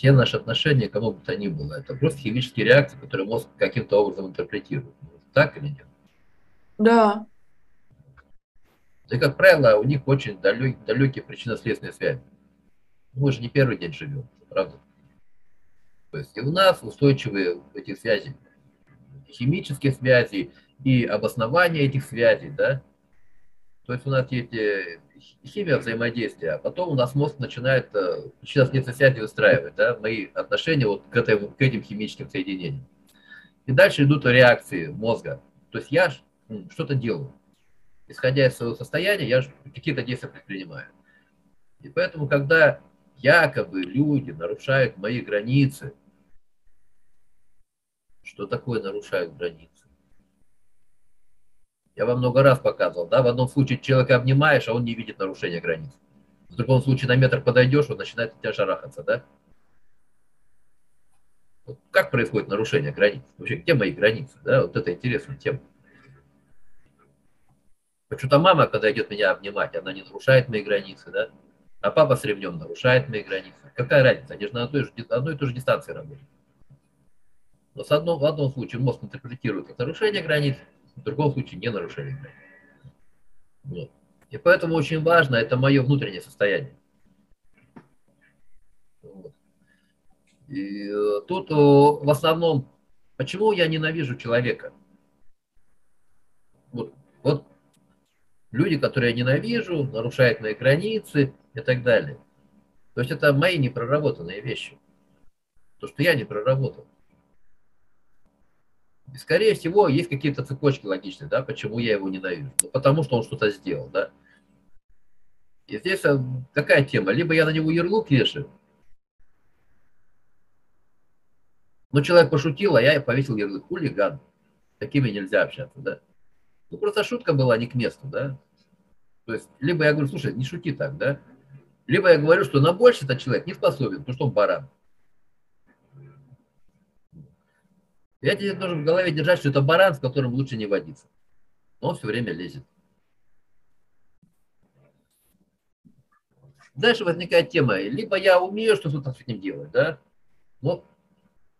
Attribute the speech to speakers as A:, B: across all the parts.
A: все наши отношения, кому бы то ни было, это просто химические реакции, которые мозг каким-то образом интерпретирует. Так или нет?
B: Да.
A: И, как правило, у них очень далек, далекие причинно-следственные связи. Мы же не первый день живем, правда? То есть и у нас устойчивые эти связи, химические связи и обоснование этих связей, да? То есть у нас есть э, химия взаимодействия, а потом у нас мозг начинает сейчас нет связи выстраивать, да, мои отношения вот к, этой, к этим химическим соединениям. И дальше идут реакции мозга. То есть я что-то делаю. Исходя из своего состояния, я какие-то действия предпринимаю. И поэтому, когда якобы люди нарушают мои границы, что такое нарушают границы? Я вам много раз показывал, да, в одном случае человека обнимаешь, а он не видит нарушения границ. В другом случае на метр подойдешь, он начинает от тебя шарахаться, да? Вот как происходит нарушение границ? Вообще, где мои границы? Да? Вот это интересная тема. Почему-то мама, когда идет меня обнимать, она не нарушает мои границы, да? А папа с ремнем нарушает мои границы. Какая разница? Они же на одной, же, одной и той же дистанции работают. Но с одном, в одном случае мозг интерпретирует как нарушение границ, в другом случае не нарушение. Вот. И поэтому очень важно, это мое внутреннее состояние. Вот. И э, тут в основном, почему я ненавижу человека? Вот, вот люди, которые я ненавижу, нарушают мои границы и так далее. То есть это мои непроработанные вещи. То, что я не проработал. И, скорее всего, есть какие-то цепочки логичные, да, почему я его ненавижу. Ну, потому что он что-то сделал, да. И здесь э, какая тема? Либо я на него ярлык вешаю, ну, человек пошутил, а я повесил ярлык хулиган. Такими нельзя общаться, да. Ну, просто шутка была не к месту, да. То есть, либо я говорю, слушай, не шути так, да. Либо я говорю, что на больше этот человек не способен, потому что он баран. Я тебе должен в голове держать, что это баран, с которым лучше не водиться. Но он все время лезет. Дальше возникает тема, либо я умею что-то с этим делать, да, но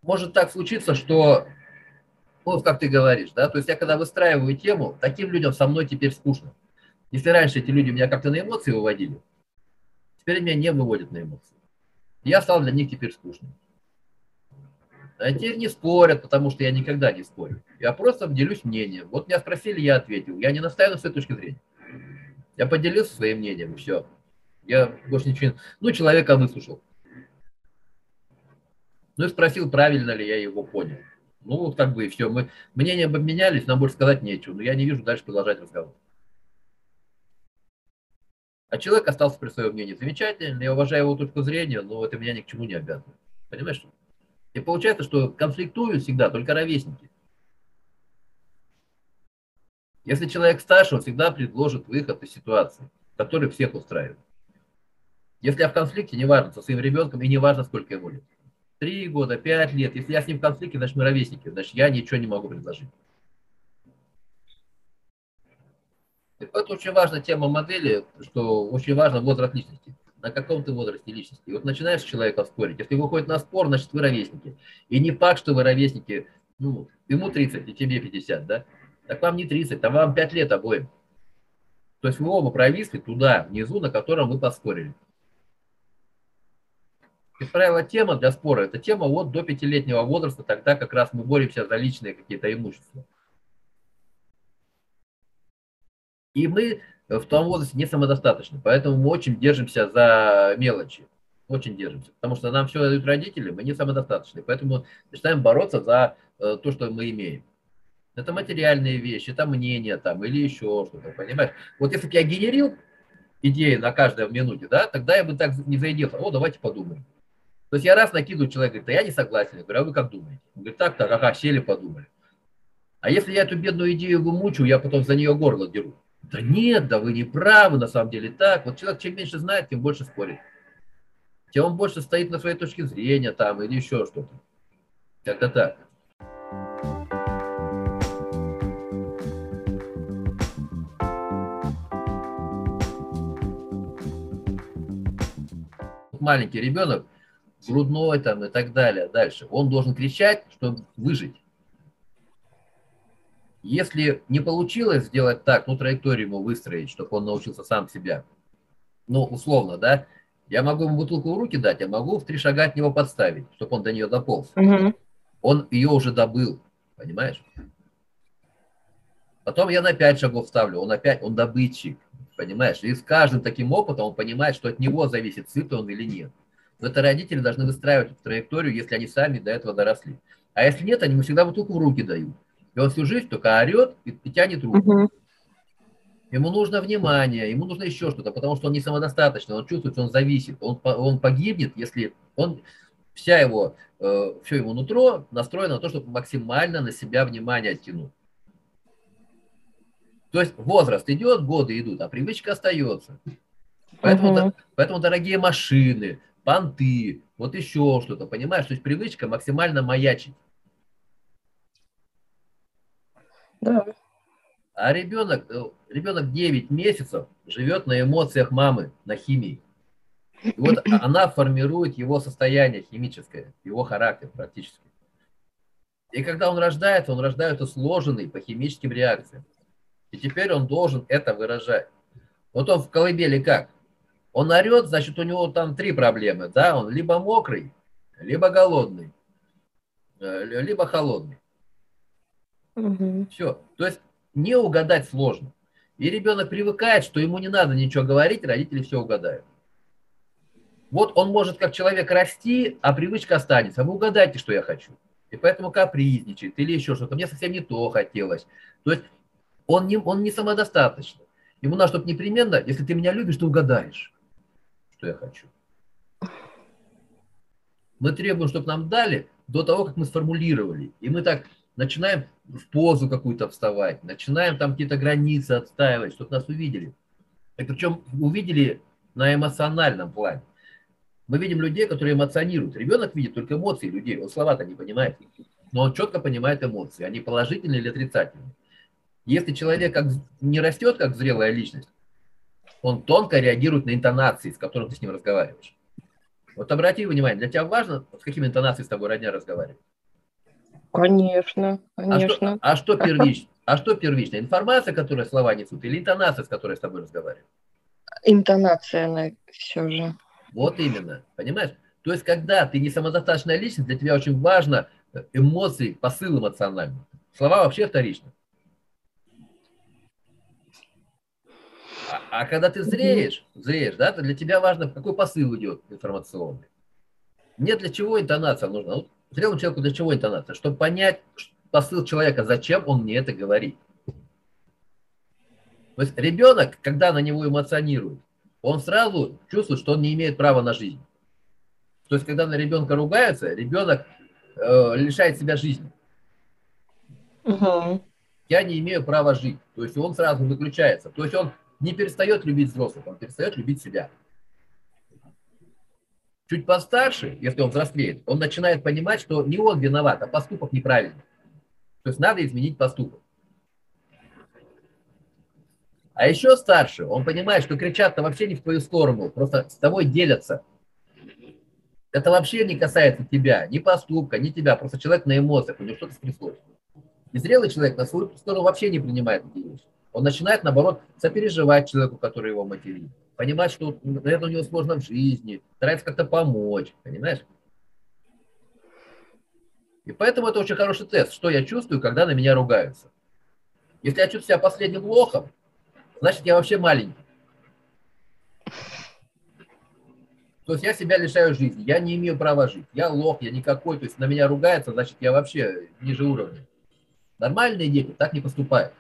A: может так случиться, что, вот как ты говоришь, да, то есть я когда выстраиваю тему, таким людям со мной теперь скучно. Если раньше эти люди меня как-то на эмоции выводили, теперь меня не выводят на эмоции. Я стал для них теперь скучным. А теперь не спорят, потому что я никогда не спорю. Я просто делюсь мнением. Вот меня спросили, я ответил. Я не настаиваю с этой точки зрения. Я поделился своим мнением, все. Я больше ничего. Ну, человека выслушал. Ну и спросил, правильно ли я его понял. Ну, вот как бы и все. Мы мнения обменялись, нам больше сказать нечего. Но я не вижу дальше продолжать разговор. А человек остался при своем мнении. Замечательно, я уважаю его точку зрения, но это меня ни к чему не обязывает. Понимаешь? И получается, что конфликтуют всегда только ровесники. Если человек старше, он всегда предложит выход из ситуации, который всех устраивает. Если я в конфликте, неважно, со своим ребенком, и неважно, сколько ему лет. Три года, пять лет. Если я с ним в конфликте, значит, мы ровесники. Значит, я ничего не могу предложить. Поэтому очень важна тема модели, что очень важно возраст личности на каком ты возрасте личности. И вот начинаешь с человеком спорить. Если выходит на спор, значит вы ровесники. И не факт, что вы ровесники, ну, ему 30 и тебе 50, да? Так вам не 30, а вам 5 лет обоим. То есть вы оба провисли туда, внизу, на котором вы поспорили. Как правило, тема для спора – это тема вот до пятилетнего возраста, тогда как раз мы боремся за личные какие-то имущества. И мы в том возрасте не самодостаточны. Поэтому мы очень держимся за мелочи. Очень держимся. Потому что нам все дают родители, мы не самодостаточны. Поэтому начинаем бороться за э, то, что мы имеем. Это материальные вещи, это мнение там или еще что-то, понимаешь? Вот если бы я генерил идеи на каждой минуте, да, тогда я бы так не заеделся. О, давайте подумаем. То есть я раз накидываю человек, говорит, да я не согласен. Я говорю, а вы как думаете? Он говорит, так, так, ага, сели, подумали. А если я эту бедную идею вымучу, я потом за нее горло деру. Да нет, да вы не правы, на самом деле так. Вот человек чем меньше знает, тем больше спорит. Тем он больше стоит на своей точке зрения там или еще что-то. Как-то так. Маленький ребенок, грудной там и так далее, дальше, он должен кричать, чтобы выжить. Если не получилось сделать так, ну, траекторию ему выстроить, чтобы он научился сам себя, ну, условно, да, я могу ему бутылку в руки дать, я могу в три шага от него подставить, чтобы он до нее дополз. Угу. Он ее уже добыл, понимаешь? Потом я на пять шагов ставлю, он опять, он добытчик, понимаешь? И с каждым таким опытом он понимает, что от него зависит, сыт он или нет. Но это родители должны выстраивать траекторию, если они сами до этого доросли. А если нет, они ему всегда бутылку в руки дают. И он всю жизнь только орет и, и тянет руку. Угу. Ему нужно внимание, ему нужно еще что-то, потому что он не самодостаточный, он чувствует, что он зависит, он, он погибнет, если он, вся его, э, все его нутро настроено на то, чтобы максимально на себя внимание оттянуть. То есть возраст идет, годы идут, а привычка остается. Поэтому, угу. поэтому дорогие машины, понты, вот еще что-то, понимаешь? То есть привычка максимально маячить. Да. А ребенок, э, ребенок 9 месяцев живет на эмоциях мамы, на химии. И вот она формирует его состояние химическое, его характер практически. И когда он рождается, он рождается сложенный по химическим реакциям. И теперь он должен это выражать. Вот он в колыбели как? Он орет, значит, у него там три проблемы. Да? Он либо мокрый, либо голодный, э, либо холодный. Угу. Все. То есть не угадать сложно. И ребенок привыкает, что ему не надо ничего говорить, родители все угадают. Вот он может как человек расти, а привычка останется. Вы угадайте, что я хочу. И поэтому капризничает или еще что-то. Мне совсем не то хотелось. То есть он не, он не самодостаточный. Ему надо, чтобы непременно, если ты меня любишь, ты угадаешь, что я хочу. Мы требуем, чтобы нам дали до того, как мы сформулировали. И мы так начинаем в позу какую-то вставать, начинаем там какие-то границы отстаивать, чтобы нас увидели. И причем увидели на эмоциональном плане. Мы видим людей, которые эмоционируют. Ребенок видит только эмоции людей, он слова-то не понимает. Но он четко понимает эмоции, они положительные или отрицательные. Если человек как, не растет как зрелая личность, он тонко реагирует на интонации, с которыми ты с ним разговариваешь. Вот обрати внимание, для тебя важно, с какими интонациями с тобой родня разговаривает?
B: Конечно, конечно.
A: А что, а что первично? А что первично? Информация, которая слова несут, или интонация, с которой с тобой разговаривают?
B: Интонация, она все же.
A: Вот именно, понимаешь? То есть, когда ты не самодостаточная личность, для тебя очень важно эмоции, посыл эмоциональный. Слова вообще вторичны. А, а когда ты зреешь, зреешь, да, то для тебя важно, какой посыл идет информационный. Мне для чего интонация нужна? Вот зрелому человеку для чего интонация? Чтобы понять посыл человека, зачем он мне это говорит. То есть ребенок, когда на него эмоционирует, он сразу чувствует, что он не имеет права на жизнь. То есть, когда на ребенка ругаются, ребенок э, лишает себя жизни. Угу. Я не имею права жить. То есть он сразу выключается. То есть он не перестает любить взрослых, он перестает любить себя. Чуть постарше, если он взрослеет, он начинает понимать, что не он виноват, а поступок неправильный. То есть надо изменить поступок. А еще старше, он понимает, что кричат-то вообще не в твою сторону, просто с тобой делятся. Это вообще не касается тебя, ни поступка, ни тебя, просто человек на эмоциях, у него что-то стряслось. И зрелый человек на свою сторону вообще не принимает эти вещи. Он начинает, наоборот, сопереживать человеку, который его материт понимать, что это у него сложно в жизни, старается как-то помочь, понимаешь? И поэтому это очень хороший тест, что я чувствую, когда на меня ругаются. Если я чувствую себя последним лохом, значит, я вообще маленький. То есть я себя лишаю жизни, я не имею права жить, я лох, я никакой, то есть на меня ругается, значит, я вообще ниже уровня. Нормальные дети так не поступают.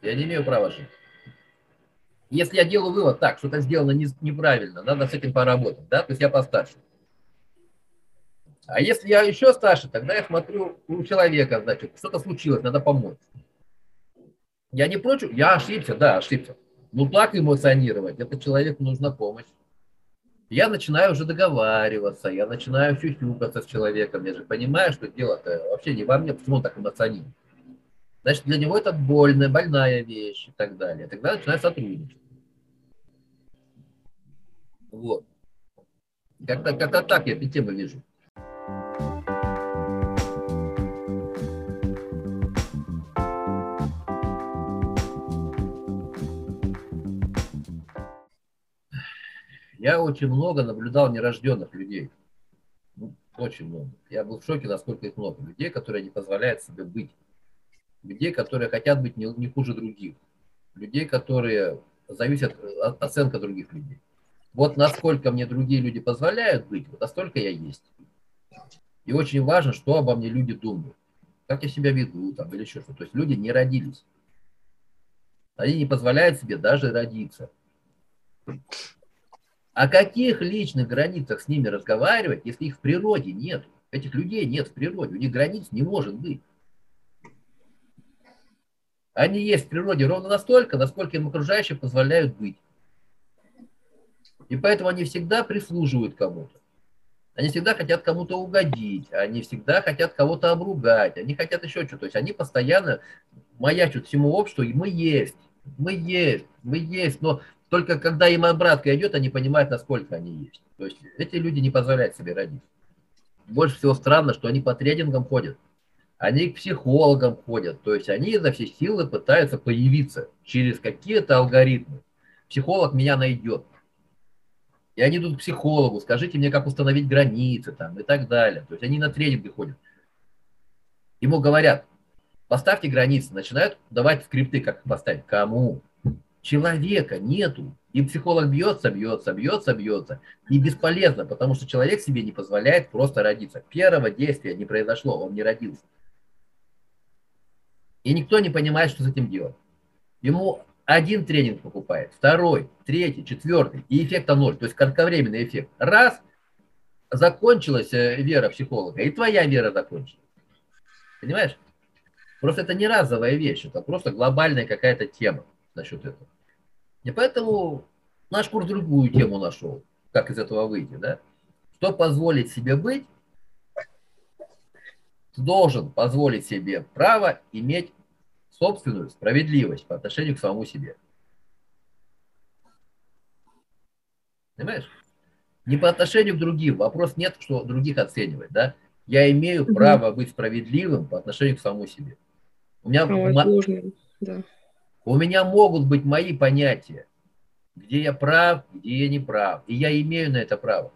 A: Я не имею права жить. Если я делаю вывод, так, что-то сделано неправильно, надо с этим поработать, да, то есть я постарше. А если я еще старше, тогда я смотрю у человека, значит, что-то случилось, надо помочь. Я не прочь, я ошибся, да, ошибся. Ну так эмоционировать, это человеку нужна помощь. Я начинаю уже договариваться, я начинаю сюсюкаться с человеком, я же понимаю, что дело-то вообще не во мне, почему он так эмоционирует. Значит, для него это больная, больная вещь и так далее. Тогда начинаю сотрудничать. Вот. Как-то как так я эти темы вижу. Я очень много наблюдал нерожденных людей. Ну, очень много. Я был в шоке, насколько их много. Людей, которые не позволяют себе быть. Людей, которые хотят быть не, не хуже других. Людей, которые зависят от оценка других людей. Вот насколько мне другие люди позволяют быть, вот настолько я есть. И очень важно, что обо мне люди думают. Как я себя веду там, или еще что-то. То есть люди не родились. Они не позволяют себе даже родиться. О каких личных границах с ними разговаривать, если их в природе нет? Этих людей нет в природе, у них границ не может быть. Они есть в природе ровно настолько, насколько им окружающие позволяют быть. И поэтому они всегда прислуживают кому-то. Они всегда хотят кому-то угодить, они всегда хотят кого-то обругать, они хотят еще что-то. То есть они постоянно маячут всему обществу, и мы есть, мы есть, мы есть. Но только когда им обратка идет, они понимают, насколько они есть. То есть эти люди не позволяют себе родить. Больше всего странно, что они по тренингам ходят, они к психологам ходят, то есть они за все силы пытаются появиться через какие-то алгоритмы. Психолог меня найдет. И они идут к психологу, скажите мне, как установить границы там и так далее. То есть они на тренинги ходят. Ему говорят, поставьте границы, начинают давать скрипты, как поставить. Кому? Человека нету. И психолог бьется, бьется, бьется, бьется. И бесполезно, потому что человек себе не позволяет просто родиться. Первого действия не произошло, он не родился. И никто не понимает, что с этим делать. Ему один тренинг покупает, второй, третий, четвертый, и эффекта ноль. То есть кратковременный эффект. Раз, закончилась э, вера психолога, и твоя вера закончилась. Понимаешь? Просто это не разовая вещь, это просто глобальная какая-то тема насчет этого. И поэтому наш курс другую тему нашел, как из этого выйти, да? Что позволить себе быть, должен позволить себе право иметь собственную справедливость по отношению к самому себе. Понимаешь? Не по отношению к другим. Вопрос нет, что других оценивать, да? Я имею угу. право быть справедливым по отношению к самому себе. У меня, Ой, да. у меня могут быть мои понятия, где я прав, где я не прав. И я имею на это право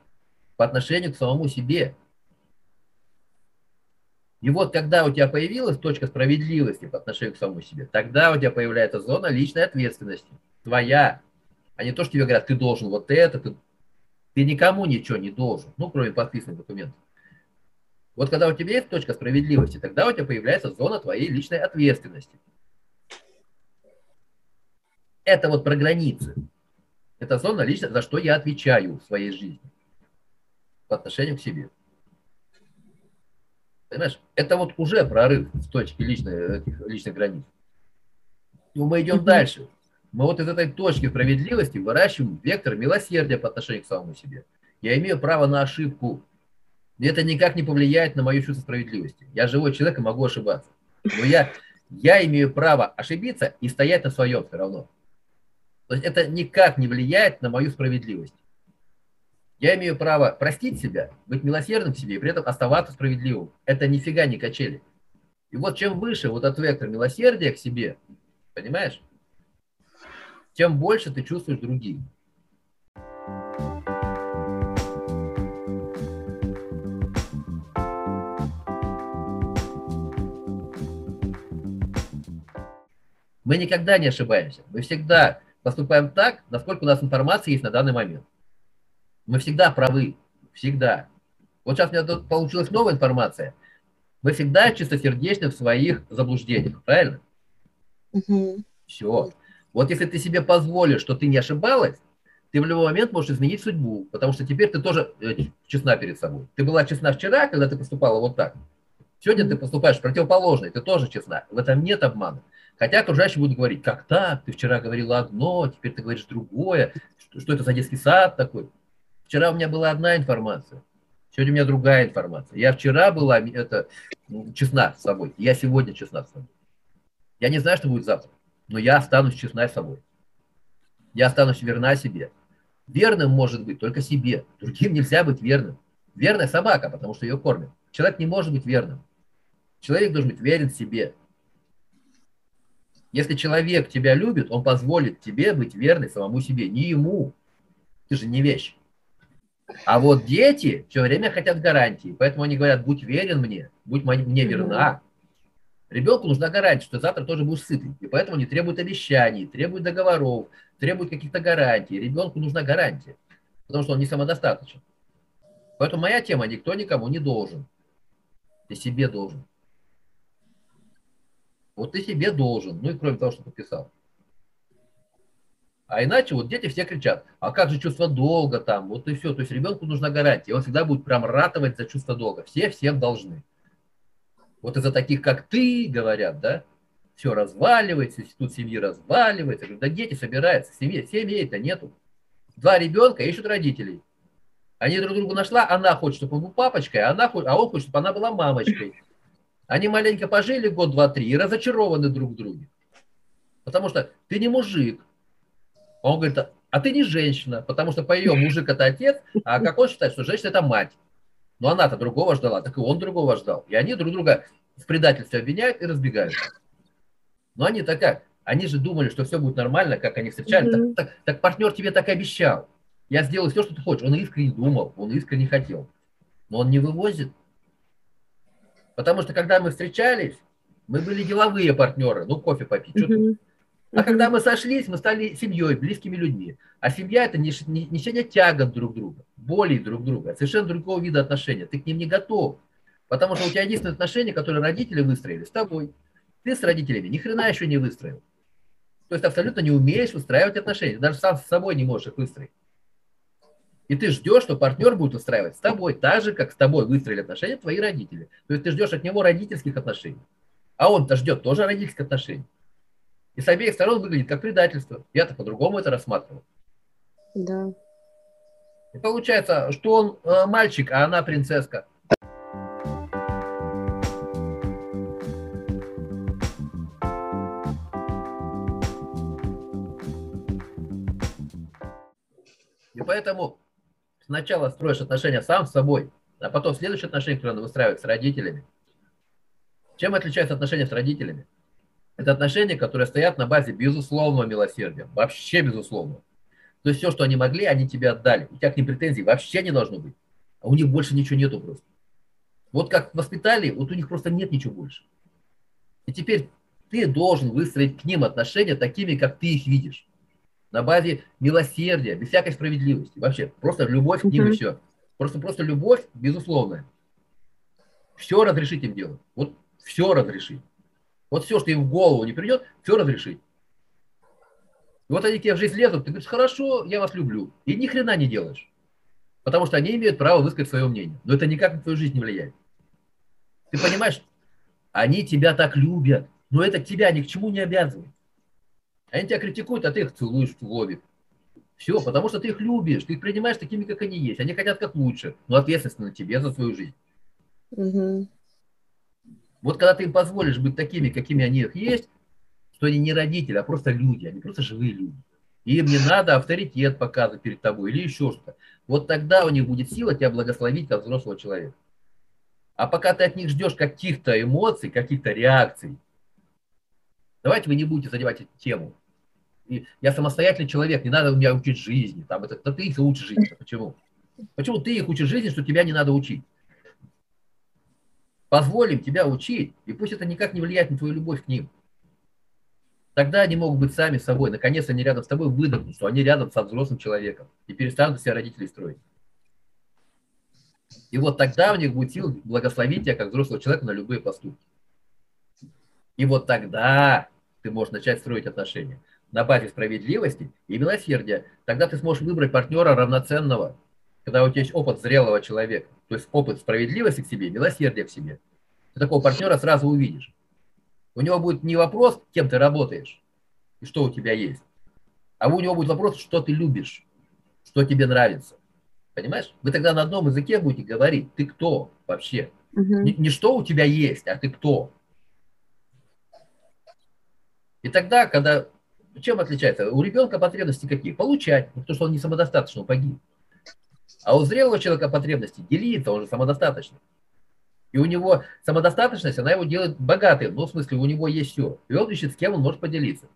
A: по отношению к самому себе. И вот когда у тебя появилась точка справедливости по отношению к самому себе, тогда у тебя появляется зона личной ответственности, твоя, а не то, что тебе говорят, ты должен вот это, ты, ты никому ничего не должен, ну, кроме подписанных документов. Вот когда у тебя есть точка справедливости, тогда у тебя появляется зона твоей личной ответственности. Это вот про границы. Это зона лично, за что я отвечаю в своей жизни по отношению к себе. Понимаешь? Это вот уже прорыв в точке личной, личных границ. И мы идем дальше. Мы вот из этой точки справедливости выращиваем вектор милосердия по отношению к самому себе. Я имею право на ошибку. И это никак не повлияет на мою чувство справедливости. Я живой человек и могу ошибаться. Но я, я имею право ошибиться и стоять на своем все равно. То есть это никак не влияет на мою справедливость. Я имею право простить себя, быть милосердным к себе и при этом оставаться справедливым. Это нифига не качели. И вот чем выше вот этот вектор милосердия к себе, понимаешь, тем больше ты чувствуешь других. Мы никогда не ошибаемся. Мы всегда поступаем так, насколько у нас информации есть на данный момент. Мы всегда правы. Всегда. Вот сейчас у меня тут получилась новая информация. Мы всегда чистосердечны в своих заблуждениях, правильно? Угу. Все. Вот если ты себе позволишь, что ты не ошибалась, ты в любой момент можешь изменить судьбу, потому что теперь ты тоже э, честна перед собой. Ты была честна вчера, когда ты поступала вот так. Сегодня ты поступаешь противоположно, ты тоже честна. В этом нет обмана. Хотя окружающие будут говорить, как так, ты вчера говорила одно, теперь ты говоришь другое, что, что это за детский сад такой. Вчера у меня была одна информация, сегодня у меня другая информация. Я вчера была это, честна с собой, я сегодня честна с собой. Я не знаю, что будет завтра, но я останусь честна с собой. Я останусь верна себе. Верным может быть только себе. Другим нельзя быть верным. Верная собака, потому что ее кормят. Человек не может быть верным. Человек должен быть верен себе. Если человек тебя любит, он позволит тебе быть верной самому себе, не ему. Ты же не вещь. А вот дети все время хотят гарантии, поэтому они говорят, будь верен мне, будь мне верна. Ребенку нужна гарантия, что завтра тоже будешь сытый. И поэтому они требуют обещаний, требуют договоров, требуют каких-то гарантий. Ребенку нужна гарантия, потому что он не самодостаточен. Поэтому моя тема никто никому не должен. Ты себе должен. Вот ты себе должен, ну и кроме того, что подписал. А иначе вот дети все кричат, а как же чувство долга там, вот и все. То есть ребенку нужна гарантия, он всегда будет прям ратовать за чувство долга. Все всем должны. Вот из-за таких, как ты, говорят, да, все разваливается, институт семьи разваливается. Я говорю, да дети собираются, семьи, семьи-то нету. Два ребенка ищут родителей. Они друг друга нашла, она хочет, чтобы он был папочкой, а, она, а он хочет, чтобы она была мамочкой. Они маленько пожили год, два, три и разочарованы друг в друге. Потому что ты не мужик. Он говорит, а ты не женщина, потому что по ее мужик это отец, а как он считает, что женщина это мать. Но она-то другого ждала, так и он другого ждал. И они друг друга в предательстве обвиняют и разбегаются. Но они так как? Они же думали, что все будет нормально, как они встречались. Mm-hmm. Так, так, так партнер тебе так и обещал. Я сделаю все, что ты хочешь. Он искренне думал, он искренне хотел. Но он не вывозит. Потому что когда мы встречались, мы были деловые партнеры. Ну, кофе попить, mm-hmm. А когда мы сошлись, мы стали семьей, близкими людьми. А семья – это несение тягот друг друга, боли друг друга, совершенно другого вида отношения. Ты к ним не готов. Потому что у тебя единственное отношение, которое родители выстроили с тобой. Ты с родителями ни хрена еще не выстроил. То есть абсолютно не умеешь выстраивать отношения. Даже сам с собой не можешь их выстроить. И ты ждешь, что партнер будет устраивать с тобой так же, как с тобой выстроили отношения твои родители. То есть ты ждешь от него родительских отношений. А он-то ждет тоже родительских отношений. И с обеих сторон выглядит как предательство. Я-то по-другому это рассматривал.
B: Да.
A: И получается, что он э, мальчик, а она принцесска. И поэтому сначала строишь отношения сам с собой, а потом следующие отношения, которые надо выстраивать с родителями. Чем отличаются отношения с родителями? Это отношения, которые стоят на базе безусловного милосердия. Вообще безусловно. То есть все, что они могли, они тебе отдали. У тебя к ним претензий вообще не должно быть. А у них больше ничего нету просто. Вот как воспитали, вот у них просто нет ничего больше. И теперь ты должен выстроить к ним отношения такими, как ты их видишь. На базе милосердия, без всякой справедливости. Вообще, просто любовь к ним mm-hmm. и все. Просто, просто любовь, безусловная. Все разрешить им делать. Вот все разрешить. Вот все, что им в голову не придет, все разрешить. И вот они тебе в жизнь лезут, ты говоришь, хорошо, я вас люблю. И ни хрена не делаешь. Потому что они имеют право высказать свое мнение. Но это никак на твою жизнь не влияет. Ты понимаешь, они тебя так любят, но это тебя ни к чему не обязывает. Они тебя критикуют, а ты их целуешь в лобик. Все, потому что ты их любишь, ты их принимаешь такими, как они есть. Они хотят как лучше, но ответственность на тебе за свою жизнь. Угу. Вот когда ты им позволишь быть такими, какими они их есть, что они не родители, а просто люди, они просто живые люди. И им не надо авторитет показывать перед тобой или еще что-то. Вот тогда у них будет сила тебя благословить как взрослого человека. А пока ты от них ждешь каких-то эмоций, каких-то реакций, давайте вы не будете задевать эту тему. И я самостоятельный человек, не надо меня учить жизни. Там, это, да ты их учишь жизни. Почему? Почему ты их учишь жизни, что тебя не надо учить? Позволим тебя учить, и пусть это никак не влияет на твою любовь к ним. Тогда они могут быть сами собой. Наконец они рядом с тобой выдохнут, что они рядом со взрослым человеком и перестанут себя родителей строить. И вот тогда у них будет сила благословить тебя как взрослого человека на любые поступки. И вот тогда ты можешь начать строить отношения на базе справедливости и милосердия. Тогда ты сможешь выбрать партнера равноценного, когда у тебя есть опыт зрелого человека, то есть опыт справедливости к себе, милосердия к себе, ты такого партнера сразу увидишь. У него будет не вопрос, кем ты работаешь и что у тебя есть, а у него будет вопрос, что ты любишь, что тебе нравится. Понимаешь? Вы тогда на одном языке будете говорить, ты кто вообще. Угу. Не, не что у тебя есть, а ты кто. И тогда, когда Чем отличается? У ребенка потребности какие? Получать, потому что он не самодостаточный, он погиб. А у зрелого человека потребности делиться, он же самодостаточный. И у него самодостаточность, она его делает богатым. Ну, в смысле, у него есть все. И он ищет, с кем он может поделиться.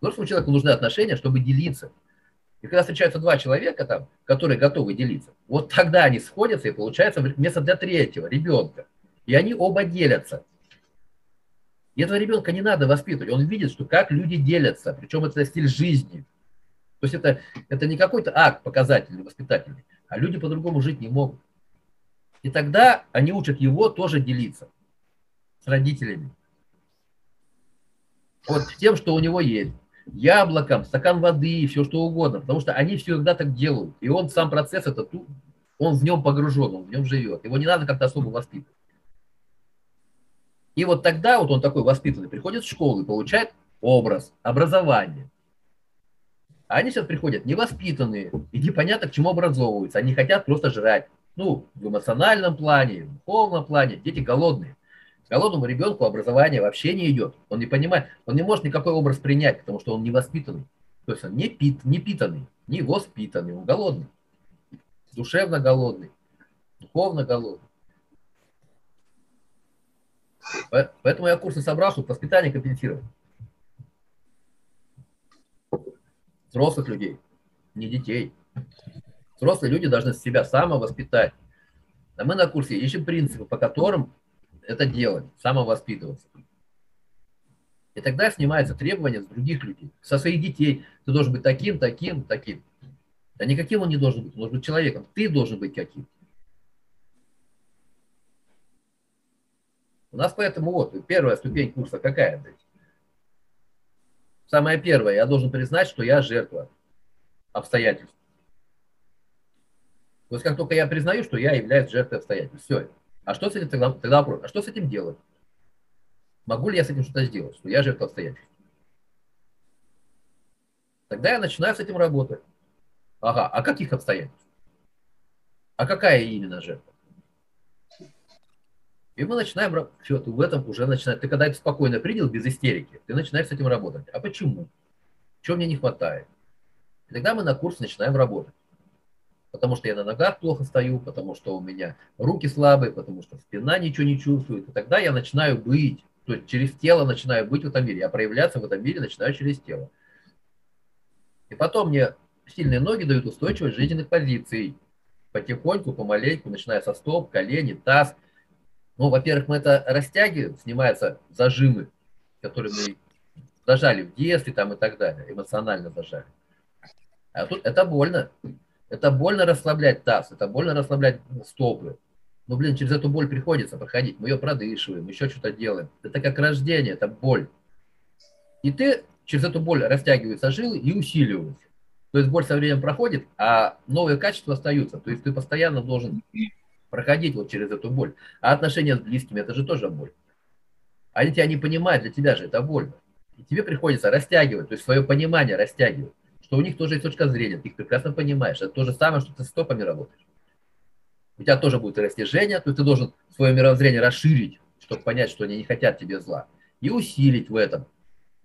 A: Взрослому человеку нужны отношения, чтобы делиться. И когда встречаются два человека, там, которые готовы делиться, вот тогда они сходятся и получается место для третьего, ребенка. И они оба делятся. И этого ребенка не надо воспитывать. Он видит, что как люди делятся, причем это стиль жизни. То есть это, это не какой-то акт показательный, воспитательный, а люди по-другому жить не могут. И тогда они учат его тоже делиться с родителями. Вот тем, что у него есть яблоком, стакан воды, все что угодно, потому что они всегда так делают. И он сам процесс, это он в нем погружен, он в нем живет. Его не надо как-то особо воспитывать. И вот тогда вот он такой воспитанный, приходит в школу и получает образ, образование. А они сейчас приходят невоспитанные и непонятно к чему образовываются. Они хотят просто жрать. Ну, в эмоциональном плане, в духовном плане. Дети голодные. Голодному ребенку образование вообще не идет. Он не понимает, он не может никакой образ принять, потому что он не воспитанный. То есть он не, пит, не питанный, не воспитанный, он голодный. Душевно голодный, духовно голодный. Поэтому я курсы собрал, чтобы воспитание компенсировать. Взрослых людей, не детей. Взрослые люди должны себя самовоспитать. А мы на курсе ищем принципы, по которым это делать, самовоспитываться. И тогда снимаются требования с других людей, со своих детей. Ты должен быть таким, таким, таким. А никаким он не должен быть, он должен быть человеком. Ты должен быть каким. У нас поэтому вот первая ступень курса какая? Самая первая, я должен признать, что я жертва обстоятельств. То есть как только я признаю, что я являюсь жертвой обстоятельств, все, а что с этим тогда, тогда вопрос? А что с этим делать? Могу ли я с этим что-то сделать, что я жертва обстоятельств? Тогда я начинаю с этим работать. Ага, а каких обстоятельств? А какая именно жертва? И мы начинаем, все, в этом уже начинаешь, ты когда это спокойно принял, без истерики, ты начинаешь с этим работать. А почему? Чего мне не хватает? И тогда мы на курсе начинаем работать потому что я на ногах плохо стою, потому что у меня руки слабые, потому что спина ничего не чувствует. И тогда я начинаю быть, то есть через тело начинаю быть в этом мире. Я проявляться в этом мире начинаю через тело. И потом мне сильные ноги дают устойчивость жизненных позиций. Потихоньку, помаленьку, начиная со стоп, колени, таз. Ну, во-первых, мы это растягиваем, снимаются зажимы, которые мы зажали в детстве там и так далее, эмоционально зажали. А тут это больно. Это больно расслаблять таз, это больно расслаблять стопы. Но, блин, через эту боль приходится проходить. Мы ее продышиваем, еще что-то делаем. Это как рождение, это боль. И ты через эту боль растягиваются жилы и усиливаются. То есть боль со временем проходит, а новые качества остаются. То есть ты постоянно должен проходить вот через эту боль. А отношения с близкими – это же тоже боль. Они тебя не понимают, для тебя же это больно. И тебе приходится растягивать, то есть свое понимание растягивать что у них тоже есть точка зрения, ты их прекрасно понимаешь. Это то же самое, что ты с стопами работаешь. У тебя тоже будет растяжение, то есть ты должен свое мировоззрение расширить, чтобы понять, что они не хотят тебе зла. И усилить в этом.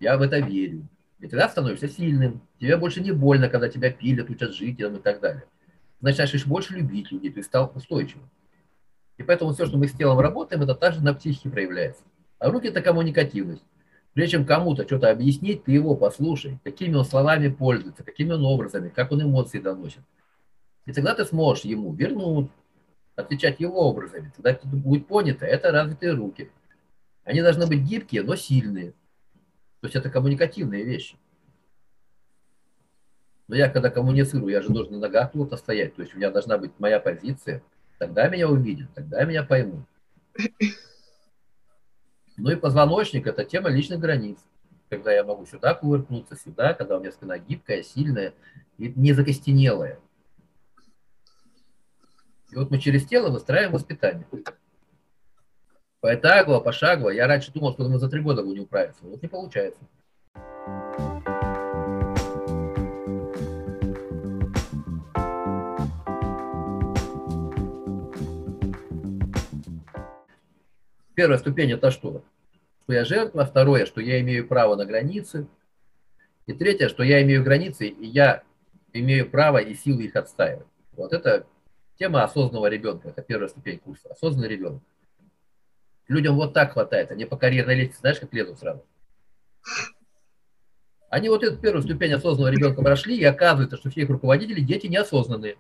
A: Я в это верю. И тогда становишься сильным. Тебе больше не больно, когда тебя пилят, учат жить и так далее. Начинаешь больше любить людей, ты стал устойчивым. И поэтому все, что мы с телом работаем, это также на психике проявляется. А руки – это коммуникативность. Прежде чем кому-то что-то объяснить, ты его послушай, какими он словами пользуется, какими он образами, как он эмоции доносит. И тогда ты сможешь ему вернуть, отвечать его образами. Тогда это будет понято, это развитые руки. Они должны быть гибкие, но сильные. То есть это коммуникативные вещи. Но я когда коммуницирую, я же должен на ногах плотно стоять. То есть у меня должна быть моя позиция. Тогда меня увидят, тогда меня поймут. Ну и позвоночник – это тема личных границ. Когда я могу сюда кувыркнуться, сюда, когда у меня спина гибкая, сильная и не закостенелая. И вот мы через тело выстраиваем воспитание. Поэтагово, пошагово. Я раньше думал, что мы за три года будем управиться. Вот не получается. Первая ступень – это что? Что я жертва. Второе, что я имею право на границы. И третье, что я имею границы, и я имею право и силу их отстаивать. Вот это тема осознанного ребенка. Это первая ступень курса. Осознанный ребенок. Людям вот так хватает. Они по карьерной лестнице, знаешь, как лезут сразу. Они вот эту первую ступень осознанного ребенка прошли, и оказывается, что все их руководители дети неосознанные.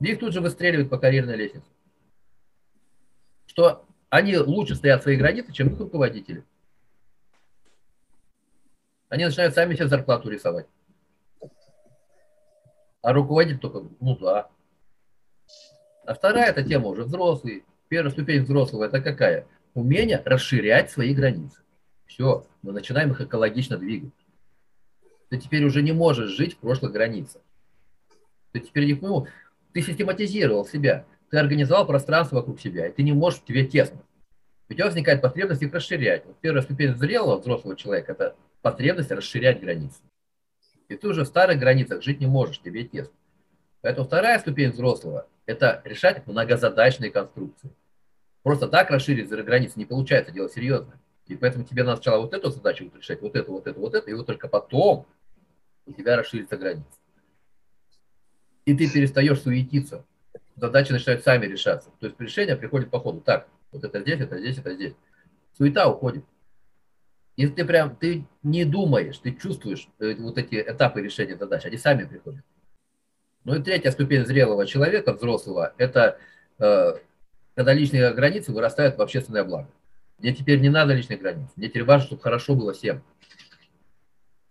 A: их тут же выстреливают по карьерной лестнице. Что они лучше стоят свои границы, чем их руководители. Они начинают сами себе зарплату рисовать. А руководитель только, ну да. А вторая эта тема уже взрослый. Первая ступень взрослого это какая? Умение расширять свои границы. Все, мы начинаем их экологично двигать. Ты теперь уже не можешь жить в прошлых границах. Ты теперь не ну, ты систематизировал себя, ты организовал пространство вокруг себя, и ты не можешь тебе тесно. У тебя возникает потребность их расширять. Вот первая ступень зрелого взрослого человека – это потребность расширять границы. И ты уже в старых границах жить не можешь, тебе тесно. Поэтому вторая ступень взрослого – это решать многозадачные конструкции. Просто так расширить границы не получается, дело серьезное. И поэтому тебе надо сначала вот эту задачу решать, вот эту, вот эту, вот эту, и вот только потом у тебя расширится граница. И ты перестаешь суетиться. Задачи начинают сами решаться. То есть решение приходит по ходу. Так, вот это здесь, это здесь, это здесь. Суета уходит. И ты прям, ты не думаешь, ты чувствуешь э, вот эти этапы решения задач, они сами приходят. Ну и третья ступень зрелого человека, взрослого, это э, когда личные границы вырастают в общественное благо. Мне теперь не надо личных границ. Мне теперь важно, чтобы хорошо было всем.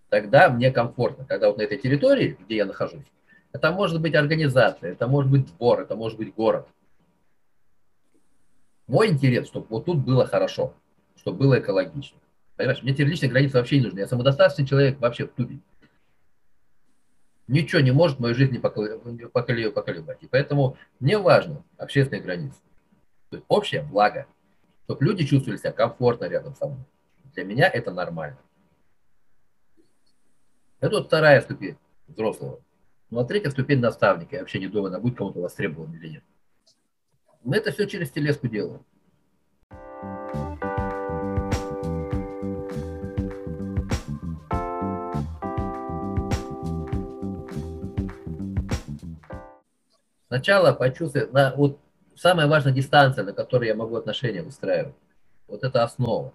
A: Тогда мне комфортно. Когда вот на этой территории, где я нахожусь, это может быть организация, это может быть двор, это может быть город. Мой интерес, чтобы вот тут было хорошо, чтобы было экологично. Понимаешь, мне теперь границы вообще не нужны. Я самодостаточный человек вообще в тупе. Ничего не может мою жизнь не поколебать. И поэтому мне важно общественные границы. То есть общее благо чтобы люди чувствовали себя комфортно рядом со мной. Для меня это нормально. Это вот вторая ступень взрослого. Ну а третья ступень наставника. Я вообще не думаю, она будет кому-то востребована или нет. Мы это все через телеску делаем. Сначала почувствуй, на, вот самая важная дистанция, на которой я могу отношения выстраивать. Вот это основа.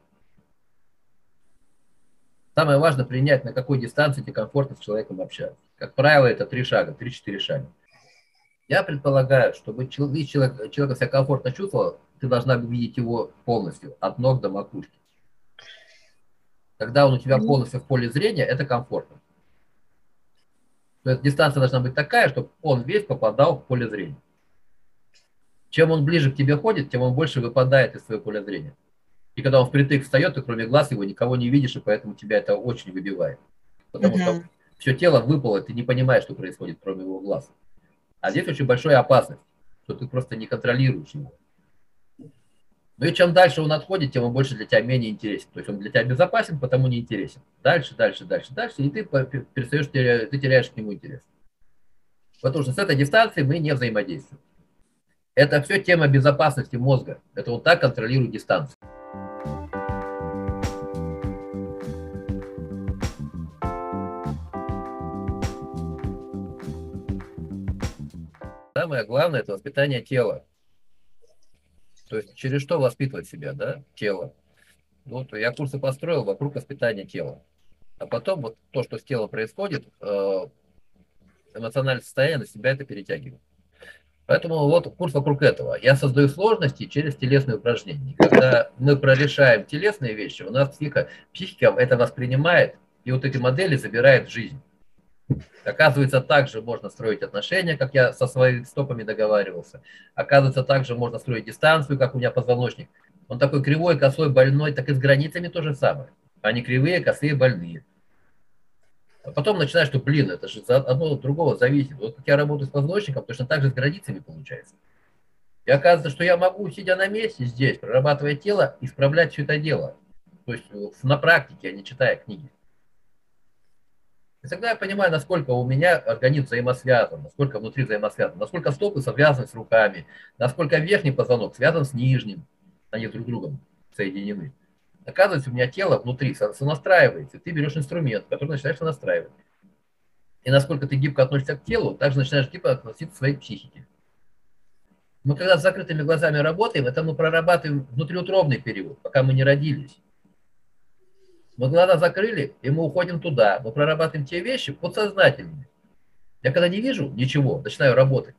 A: Самое важное принять, на какой дистанции тебе комфортно с человеком общаться. Как правило, это три шага, три-четыре шага. Я предполагаю, чтобы человек, человек, человек себя комфортно чувствовал, ты должна увидеть его полностью, от ног до макушки. Когда он у тебя полностью в поле зрения, это комфортно. То есть дистанция должна быть такая, чтобы он весь попадал в поле зрения. Чем он ближе к тебе ходит, тем он больше выпадает из своего поля зрения. И когда он впритык встает, ты кроме глаз его никого не видишь, и поэтому тебя это очень выбивает. Потому uh-huh. что все тело выпало, ты не понимаешь, что происходит, кроме его глаз. А здесь очень большая опасность, что ты просто не контролируешь его. Ну и чем дальше он отходит, тем он больше для тебя менее интересен. То есть он для тебя безопасен, потому не интересен. Дальше, дальше, дальше, дальше, и ты перестаешь, ты теряешь к нему интерес. Потому что с этой дистанции мы не взаимодействуем. Это все тема безопасности мозга. Это вот так контролирует дистанцию. Самое главное – это воспитание тела. То есть через что воспитывать себя, да, тело. Вот я курсы построил вокруг воспитания тела. А потом вот то, что с телом происходит, э, эмоциональное состояние на себя это перетягивает. Поэтому вот курс вокруг этого. Я создаю сложности через телесные упражнения. Когда мы прорешаем телесные вещи, у нас психика, психика это воспринимает, и вот эти модели забирает жизнь. Оказывается, также можно строить отношения, как я со своими стопами договаривался. Оказывается, также можно строить дистанцию, как у меня позвоночник. Он такой кривой, косой, больной, так и с границами то же самое. Они кривые, косые, больные. А потом начинаешь, что, блин, это же одно от другого зависит. Вот как я работаю с позвоночником, точно так же с границами получается. И оказывается, что я могу, сидя на месте здесь, прорабатывая тело, исправлять все это дело. То есть э, на практике, а не читая книги. И тогда я понимаю, насколько у меня организм взаимосвязан, насколько внутри взаимосвязан, насколько стопы связаны с руками, насколько верхний позвонок связан с нижним, они друг с другом соединены. Оказывается, у меня тело внутри сонастраивается. Ты берешь инструмент, который начинаешь сонастраивать. И насколько ты гибко относишься к телу, так же начинаешь гибко относиться к своей психике. Мы когда с закрытыми глазами работаем, это мы прорабатываем внутриутробный период, пока мы не родились. Мы глаза закрыли, и мы уходим туда. Мы прорабатываем те вещи подсознательными. Я когда не вижу ничего, начинаю работать,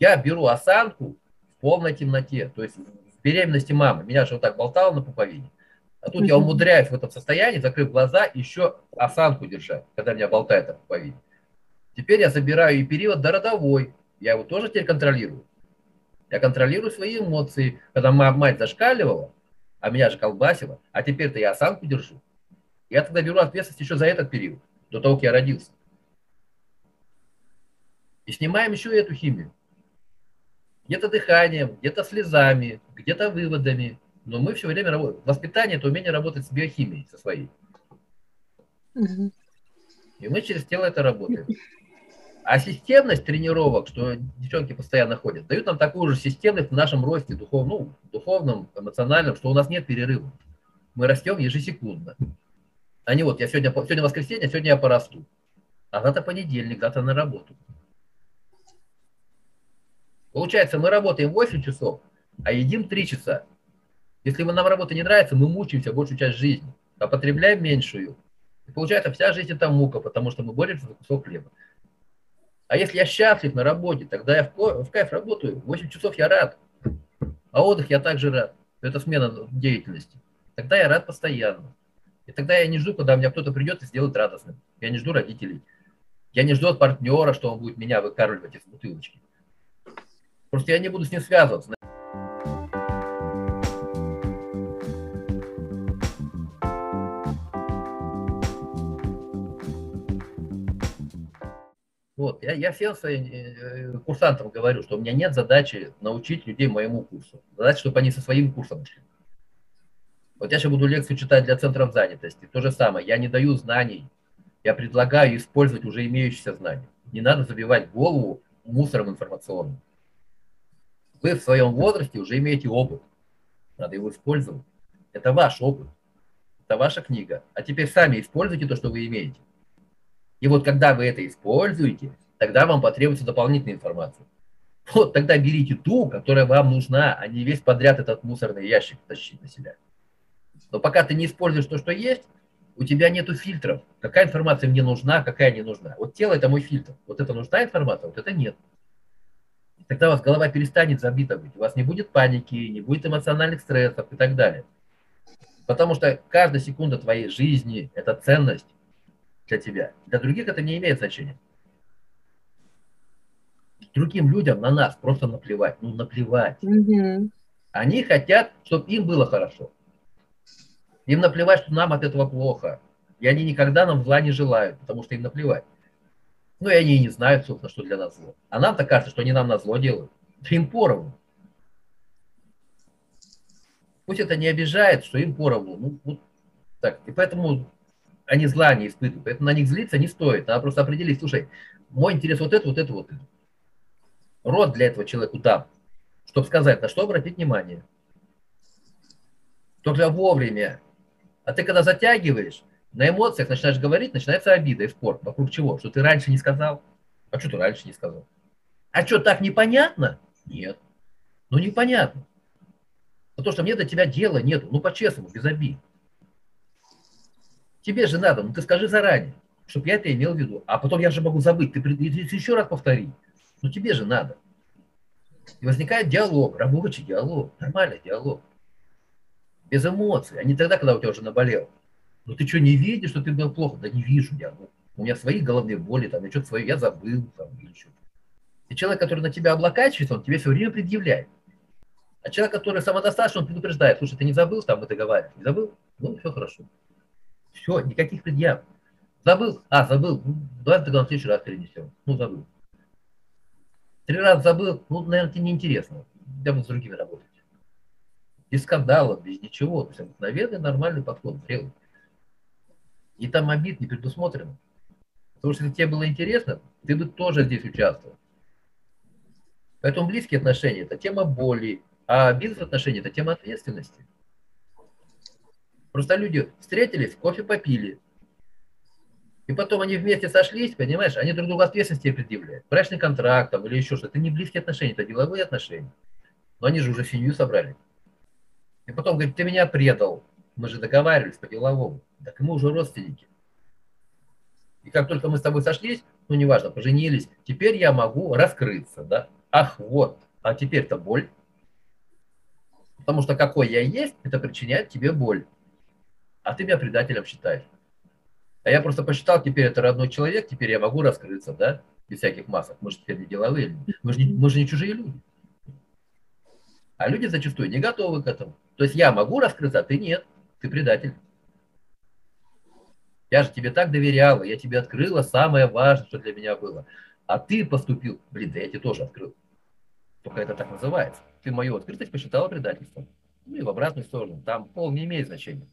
A: я беру осанку в полной темноте. То есть в беременности мамы. Меня же вот так болтало на пуповине. А тут я умудряюсь в этом состоянии, закрыв глаза, еще осанку держать, когда меня болтает на пуповине. Теперь я забираю и период до родовой. Я его тоже теперь контролирую. Я контролирую свои эмоции. Когда моя мать зашкаливала, а меня же колбасила, а теперь-то я осанку держу. Я тогда беру ответственность еще за этот период, до того, как я родился. И снимаем еще эту химию. Где-то дыханием, где-то слезами, где-то выводами. Но мы все время работаем. Воспитание – это умение работать с биохимией, со своей. Угу. И мы через тело это работаем. А системность тренировок, что девчонки постоянно ходят, дают нам такую же системность в нашем росте духовном, ну, духовном, эмоциональном, что у нас нет перерыва. Мы растем ежесекундно. Не вот, я сегодня, сегодня воскресенье, сегодня я порасту. А завтра понедельник, завтра на работу. Получается, мы работаем 8 часов, а едим 3 часа. Если нам работа не нравится, мы мучаемся большую часть жизни, а потребляем меньшую. И получается, вся жизнь это мука, потому что мы боремся за кусок хлеба. А если я счастлив на работе, тогда я в, в кайф работаю. 8 часов я рад. А отдых я также рад. Это смена деятельности. Тогда я рад постоянно. И тогда я не жду, когда меня кто-то придет и сделает радостным. Я не жду родителей. Я не жду от партнера, что он будет меня выкармливать из бутылочки. Просто я не буду с ним связываться. Вот, я, я всем своим э, курсантам говорю, что у меня нет задачи научить людей моему курсу. Задача, чтобы они со своим курсом шли. Вот я сейчас буду лекцию читать для центров занятости. То же самое. Я не даю знаний. Я предлагаю использовать уже имеющиеся знания. Не надо забивать голову мусором информационным. Вы в своем возрасте уже имеете опыт. Надо его использовать. Это ваш опыт. Это ваша книга. А теперь сами используйте то, что вы имеете. И вот когда вы это используете, тогда вам потребуется дополнительная информация. Вот тогда берите ту, которая вам нужна, а не весь подряд этот мусорный ящик тащить на себя. Но пока ты не используешь то, что есть, у тебя нету фильтров. Какая информация мне нужна, какая не нужна. Вот тело – это мой фильтр. Вот это нужна информация, вот это нет. Тогда у вас голова перестанет забита быть. У вас не будет паники, не будет эмоциональных стрессов и так далее. Потому что каждая секунда твоей жизни – это ценность для тебя. Для других это не имеет значения. Другим людям на нас просто наплевать. Ну, наплевать. Угу. Они хотят, чтобы им было хорошо. Им наплевать, что нам от этого плохо. И они никогда нам зла не желают, потому что им наплевать. Ну и они и не знают, собственно, что для нас зло. А нам-то кажется, что они нам на зло делают. Да им поровну. Пусть это не обижает, что им поровну. Ну, вот так. И поэтому они зла не испытывают. Поэтому на них злиться не стоит. Надо просто определить, слушай, мой интерес вот это, вот это, вот это. Род для этого человеку дам, чтобы сказать, на что обратить внимание. Только вовремя а ты когда затягиваешь, на эмоциях начинаешь говорить, начинается обида и спор. Вокруг чего? Что ты раньше не сказал? А что ты раньше не сказал? А что, так непонятно? Нет. Ну, непонятно. Потому что мне до тебя дела нету. Ну, по-честному, без обид. Тебе же надо, ну ты скажи заранее, чтобы я это имел в виду. А потом я же могу забыть. Ты, ты еще раз повтори. Ну, тебе же надо. И возникает диалог, рабочий диалог, нормальный диалог без эмоций, а не тогда, когда у тебя уже наболел. Ну ты что, не видишь, что ты был плохо? Да не вижу я. Ну, у меня свои головные боли, там, я что-то свое, я забыл, там, или что И человек, который на тебя облокачивается, он тебе все время предъявляет. А человек, который самодостаточный, он предупреждает, слушай, ты не забыл, там, мы договаривались, не забыл? Ну, все хорошо. Все, никаких предъяв. Забыл? А, забыл. Ну, давай тогда в следующий раз перенесем. Ну, забыл. Три раза забыл, ну, наверное, тебе неинтересно. Я буду с другими работать без скандалов, без ничего. То есть обыкновенный нормальный подход, зрелый. И там обид не предусмотрено. Потому что если тебе было интересно, ты бы тоже здесь участвовал. Поэтому близкие отношения – это тема боли, а бизнес-отношения – это тема ответственности. Просто люди встретились, кофе попили. И потом они вместе сошлись, понимаешь, они друг другу ответственности предъявляют. Брачный контракт там, или еще что-то. Это не близкие отношения, это деловые отношения. Но они же уже семью собрали. И потом говорит, ты меня предал. Мы же договаривались по-деловому. Так мы уже родственники. И как только мы с тобой сошлись, ну неважно, поженились, теперь я могу раскрыться, да? Ах, вот, а теперь-то боль. Потому что какой я есть, это причиняет тебе боль. А ты меня предателем считаешь. А я просто посчитал, теперь это родной человек, теперь я могу раскрыться, да, без всяких масок. Мы же теперь не деловые. Мы же не, мы же не чужие люди. А люди зачастую не готовы к этому. То есть я могу раскрыться, а ты нет. Ты предатель. Я же тебе так доверяла, я тебе открыла самое важное, что для меня было. А ты поступил, блин, да я тебе тоже открыл. Только это так называется. Ты мою открытость посчитала предательством. Ну и в обратную сторону. Там пол не имеет значения.